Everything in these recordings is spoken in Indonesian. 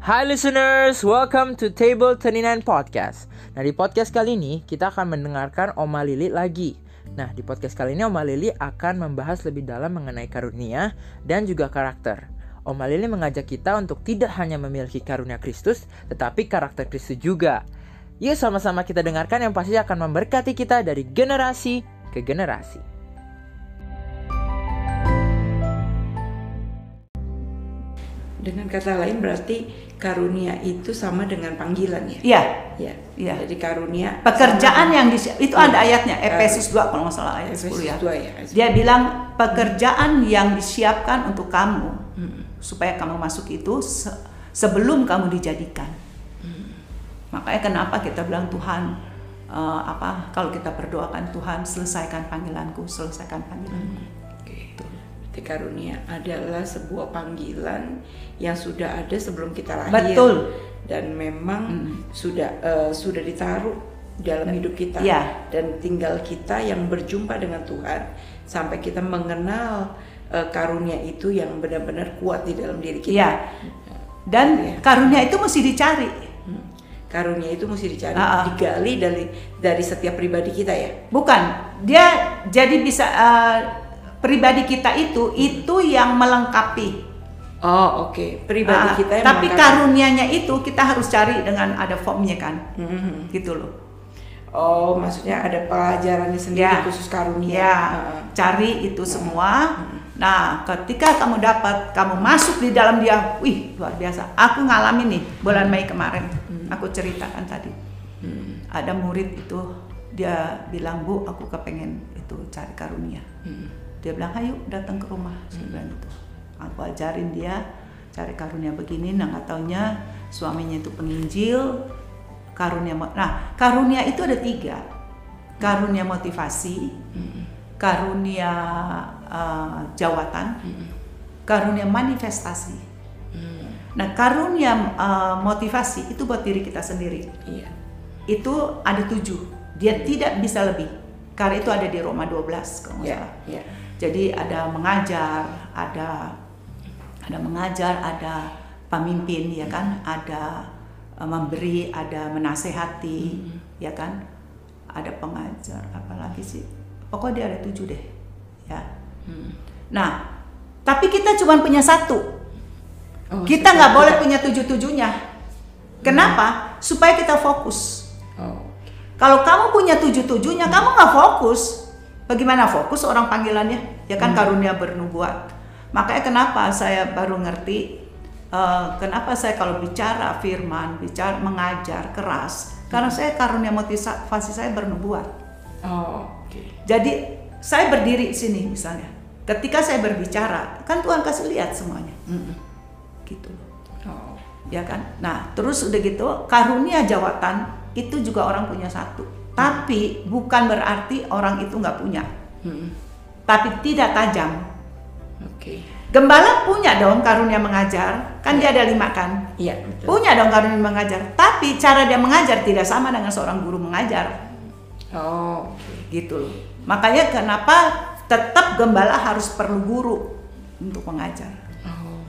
Hai listeners, welcome to Table 39 Podcast. Nah di podcast kali ini kita akan mendengarkan Oma Lili lagi. Nah di podcast kali ini Oma Lili akan membahas lebih dalam mengenai karunia dan juga karakter. Oma Lili mengajak kita untuk tidak hanya memiliki karunia Kristus, tetapi karakter Kristus juga. Yuk sama-sama kita dengarkan yang pasti akan memberkati kita dari generasi ke generasi. Dengan kata lain berarti karunia itu sama dengan panggilan ya? Iya. Ya. Iya. Jadi karunia Pekerjaan yang di, itu Iya. ada ayatnya Efesus 2 kalau nggak salah ayat Efesus 10 ya. 2 ya. Dia bilang pekerjaan yang disiapkan untuk kamu Hmm. supaya kamu masuk itu se- sebelum kamu dijadikan. Hmm. Makanya kenapa kita bilang Tuhan eh, apa kalau kita berdoakan Tuhan selesaikan panggilanku, selesaikan panggilanku. Oke. Berarti karunia adalah sebuah panggilan yang sudah ada sebelum kita lahir. Betul. Dan memang Mm. sudah eh, sudah ditaruh dalam hidup kita Iya. dan tinggal kita yang berjumpa dengan Tuhan sampai kita mengenal eh, karunia itu yang benar-benar kuat di dalam diri kita. Iya. Dan Iya. karunia itu mesti dicari. Hmm. Karunia itu mesti dicari, Ah, ah. digali dari dari setiap pribadi kita ya. Bukan, dia jadi bisa eh, pribadi kita itu itu yang melengkapi. Oh oke, pribadi Ah, kita yang tapi melengkapi. karunianya itu kita harus cari dengan ada formnya kan, Mhm. gitu loh. Oh, maksudnya ada pelajarannya sendiri Ya. khusus karunia. Ya, Heeh. cari itu semua. Nah, ketika kamu dapat, kamu masuk di dalam dia, wih luar biasa. Aku ngalamin nih bulan Mei kemarin, aku ceritakan tadi. Hmm. Ada murid itu dia bilang bu, aku kepengen itu cari karunia. Hmm. Dia bilang, ayo datang ke rumah. Saya bilang gitu. Aku ajarin dia cari karunia begini. Nah, nggak taunya suaminya itu penginjil. Karunia, nah karunia itu ada tiga. Karunia motivasi, Hmm. karunia eh, jawatan, karunia manifestasi. Hmm. Nah, karunia eh, motivasi itu buat diri kita sendiri. Iya. Itu ada tujuh. Dia tidak bisa lebih. Karena itu ada di Roma 12 kalau nggak Ya, salah. ya. Jadi ada mengajar, ada ada mengajar, ada pemimpin ya kan, ada eh, memberi, ada menasehati ya kan, ada pengajar, apalagi sih. Pokoknya dia ada tujuh deh, ya. Hmm. Nah, tapi kita cuma punya satu. Oh, kita nggak boleh punya tujuh tujuhnya. Kenapa? Supaya kita fokus. Oh. Kalau kamu punya tujuh-tujuhnya, kamu nggak fokus. Bagaimana fokus orang panggilannya? Ya kan karunia bernubuat. Makanya kenapa saya baru ngerti, eh, kenapa saya kalau bicara firman, bicara mengajar keras, karena saya karunia motivasi saya bernubuat. Oh, oke. Jadi saya berdiri di sini misalnya, ketika saya berbicara, kan Tuhan kasih lihat semuanya, Mm-mm. gitu. Oh. ya kan? Nah, terus udah gitu karunia jawatan itu juga orang punya satu. Tapi bukan berarti orang itu nggak punya. Mm-mm. Tapi tidak tajam. Oke. Gembala punya dong karunia mengajar, kan dia ada lima kan? Iya, betul. Punya dong karunia mengajar. Tapi cara dia mengajar tidak sama dengan seorang guru mengajar, Oh, gitu loh. Makanya kenapa tetap gembala harus perlu guru untuk mengajar. Oh.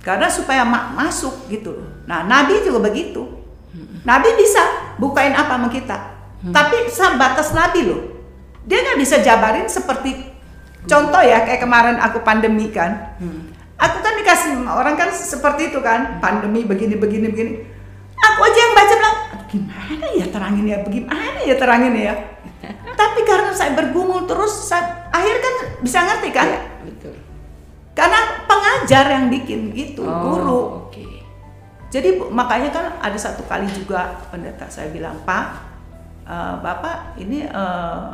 Karena supaya ma- masuk gitu loh. Nah, Nabi juga begitu. Nabi bisa bukain apa sama kita. Tapi sebatas Nabi loh. Dia nggak bisa jabarin seperti contoh ya kayak kemarin aku pandemi kan. Hmm. Aku kan dikasih orang kan seperti itu kan, pandemi begini begini begini. Aku aja yang baca bilang, "Aduh, gimana ya terangin ya, bagaimana ya terangin ya. Tapi karena saya bergumul terus, saya, akhirnya kan bisa ngerti kan? Iya, betul. Karena pengajar yang bikin gitu, Oh, guru. Oke. Jadi makanya kan ada satu kali juga pendeta saya bilang, Pak, eh, Bapak ini eh,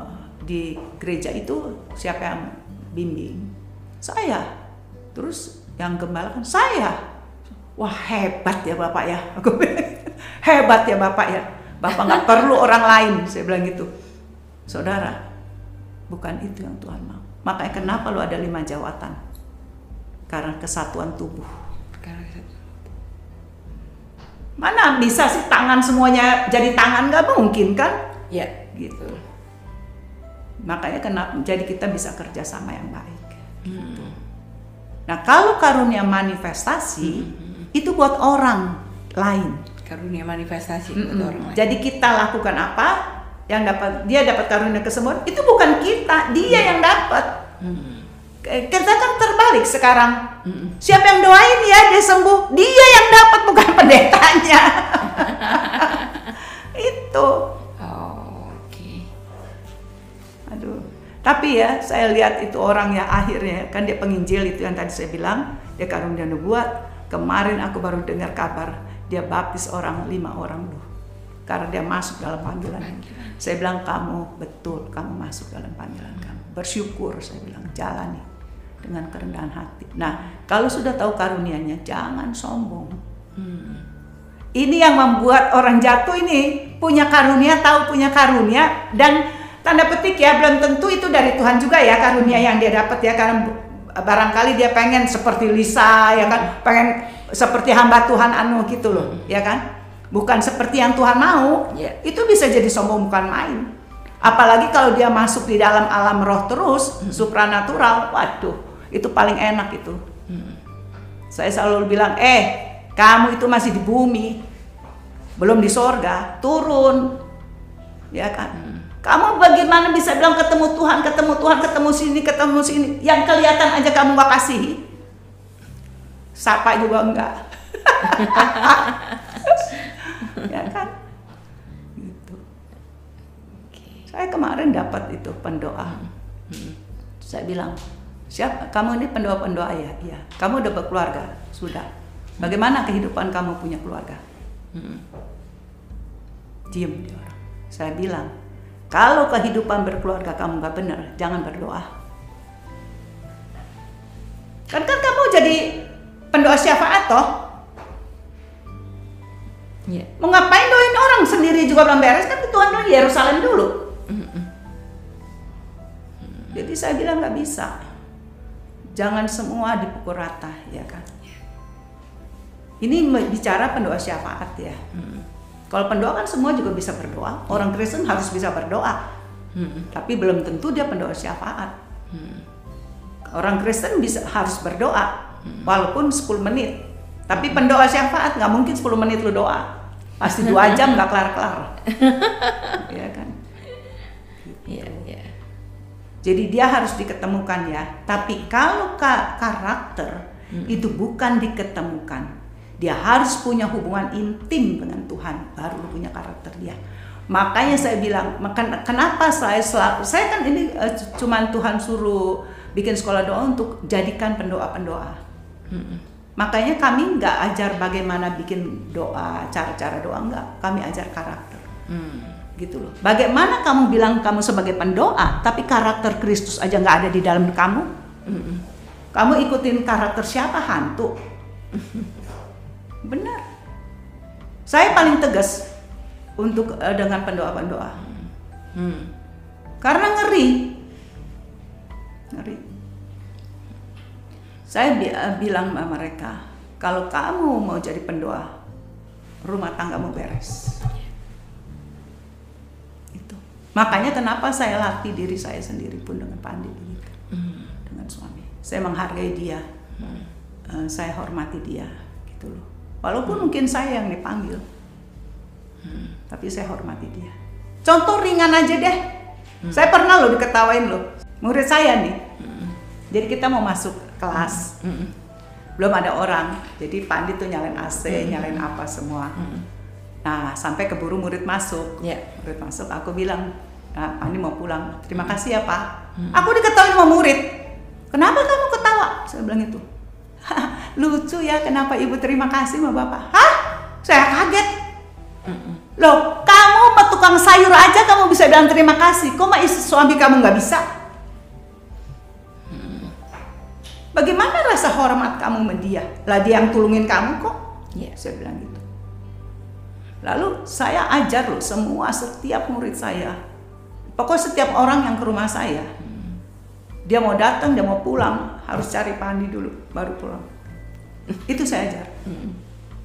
di gereja itu siapa yang bimbing? Saya. Terus yang gembala kan saya. Wah hebat ya Bapak ya. Aku hebat ya Bapak ya. Bapak nggak perlu orang lain, saya bilang gitu. Saudara, bukan itu yang Tuhan mau. Makanya kenapa lu ada lima jawatan? Karena kesatuan tubuh. Mana bisa sih tangan semuanya jadi tangan nggak mungkin kan? ya, Gitu. Makanya kenapa jadi kita bisa kerja sama yang baik. Hmm. Nah kalau karunia manifestasi itu buat orang lain. Karunia manifestasi Mm-mm. untuk orang lain. Jadi kita lakukan apa yang dapat dia dapat karunia kesembuhan itu bukan kita, dia yang dapat. Mm. Kita kan terbalik sekarang. Mm-mm. Siapa yang doain ya dia sembuh, dia yang dapat bukan itu. Oh, oke. Aduh. Tapi ya saya lihat itu orang yang akhirnya kan dia penginjil itu yang tadi saya bilang dia karunia nubuat. Kemarin aku baru dengar kabar dia baptis orang lima orang loh karena dia masuk dalam panggilan. Saya bilang kamu betul kamu masuk dalam panggilan kamu. Bersyukur saya bilang jalani dengan kerendahan hati. Nah kalau sudah tahu karunianya jangan sombong. Ini yang membuat orang jatuh ini punya karunia, tahu punya karunia dan tanda petik ya belum tentu itu dari Tuhan juga ya karunia yang dia dapat ya karena barangkali dia pengen seperti Lisa ya kan, pengen seperti hamba Tuhan anu gitu loh, ya kan? Bukan seperti yang Tuhan mau. Iya. Itu bisa jadi sombong bukan main. Apalagi kalau dia masuk di dalam alam roh terus, supranatural, waduh, itu paling enak itu. Saya selalu bilang, eh, kamu itu masih di bumi, belum di sorga, turun, ya kan? Kamu bagaimana bisa bilang ketemu Tuhan, ketemu Tuhan, ketemu sini, ketemu sini, yang kelihatan aja kamu gak kasihi, sapa juga enggak, ya kan? Gitu. Saya kemarin dapat itu pendoa. Saya bilang, siap, kamu ini pendoa-pendoa ya? Iya. Kamu udah berkeluarga? Sudah. Bagaimana kehidupan kamu punya keluarga? Diem dia orang. Saya bilang, kalau kehidupan berkeluarga kamu nggak benar, jangan berdoa. Kan kan kamu jadi pendoa syafaat toh? Iya. Mau ngapain doain orang sendiri juga belum beres kan Tuhan bilang Yerusalem dulu. Jadi saya bilang nggak bisa. Jangan semua dipukul rata, ya kan? Ini bicara pendoa syafaat ya. Kalau pendoa kan semua juga bisa berdoa. Orang Kristen harus bisa berdoa. Tapi belum tentu dia pendoa syafaat. Orang Kristen bisa harus berdoa walaupun 10 menit. Tapi pendoa syafaat nggak mungkin 10 menit lu doa. Pasti dua jam nggak kelar-kelar. Iya kan? Iya, iya. Jadi dia harus diketemukan ya. Tapi kalau ka- karakter itu bukan diketemukan. Dia harus punya hubungan intim dengan Tuhan baru lu punya karakter dia. Makanya saya bilang, kenapa saya selalu saya kan ini c- cuman Tuhan suruh bikin sekolah doa untuk jadikan pendoa-pendoa. Makanya kami nggak ajar bagaimana bikin doa, cara-cara doa enggak. Kami ajar karakter gitu loh. Bagaimana kamu bilang kamu sebagai pendoa, tapi karakter Kristus aja nggak ada di dalam kamu? Kamu ikutin karakter siapa hantu? Benar. Saya paling tegas untuk eh, dengan pendoa-pendoa. Karena ngeri. Ngeri. Saya bi- eh, bilang sama mereka, kalau kamu mau jadi pendoa, rumah tanggamu beres. Itu. Makanya kenapa saya latih diri saya sendiri pun dengan Pandi begitu. Dengan suami. Saya menghargai dia. Eh, saya hormati dia gitu loh. Walaupun mungkin saya yang dipanggil. Tapi saya hormati dia. Contoh ringan aja deh. Saya pernah loh diketawain loh. Murid saya nih. Jadi kita mau masuk kelas. Belum ada orang. Jadi Pandi tuh nyalain AC, nyalain apa semua. Nah, sampai keburu murid masuk. Iya. Murid masuk, aku bilang, nah, Pandi mau pulang. Terima kasih ya Pak. Aku diketawain sama murid. Kenapa kamu ketawa? Saya bilang itu. "Hah, Lucu ya kenapa ibu terima kasih sama bapak. Hah? Saya kaget. Loh, kamu sama tukang sayur aja kamu bisa bilang terima kasih. Kok sama istri suami kamu nggak bisa? Bagaimana rasa hormat kamu sama dia? Lah dia yang tulungin kamu kok. Iya. Saya bilang gitu. Lalu saya ajar loh semua setiap murid saya. Pokoknya setiap orang yang ke rumah saya. Dia mau datang, dia mau pulang, harus cari Pandi dulu baru pulang. Itu saya ajar.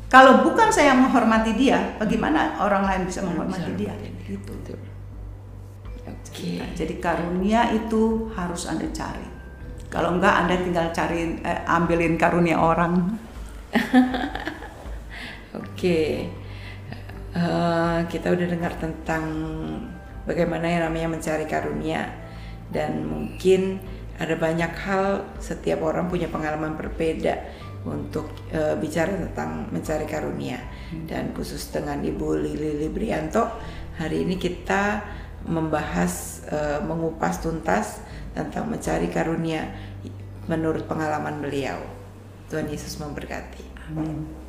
Kalau bukan saya menghormati dia, bagaimana orang lain bisa menghormati dia? Gitu. Oke. Nah, jadi karunia itu harus Anda cari. Kalau enggak Anda tinggal cari eh, ambilin karunia orang. Oke, Eh, kita udah dengar tentang bagaimana yang namanya mencari karunia dan mungkin ada banyak hal setiap orang punya pengalaman berbeda untuk eh, bicara tentang mencari karunia dan khusus dengan Ibu Lili Librianto hari ini kita membahas eh, mengupas tuntas tentang mencari karunia menurut pengalaman beliau. Tuhan Yesus memberkati. Amin.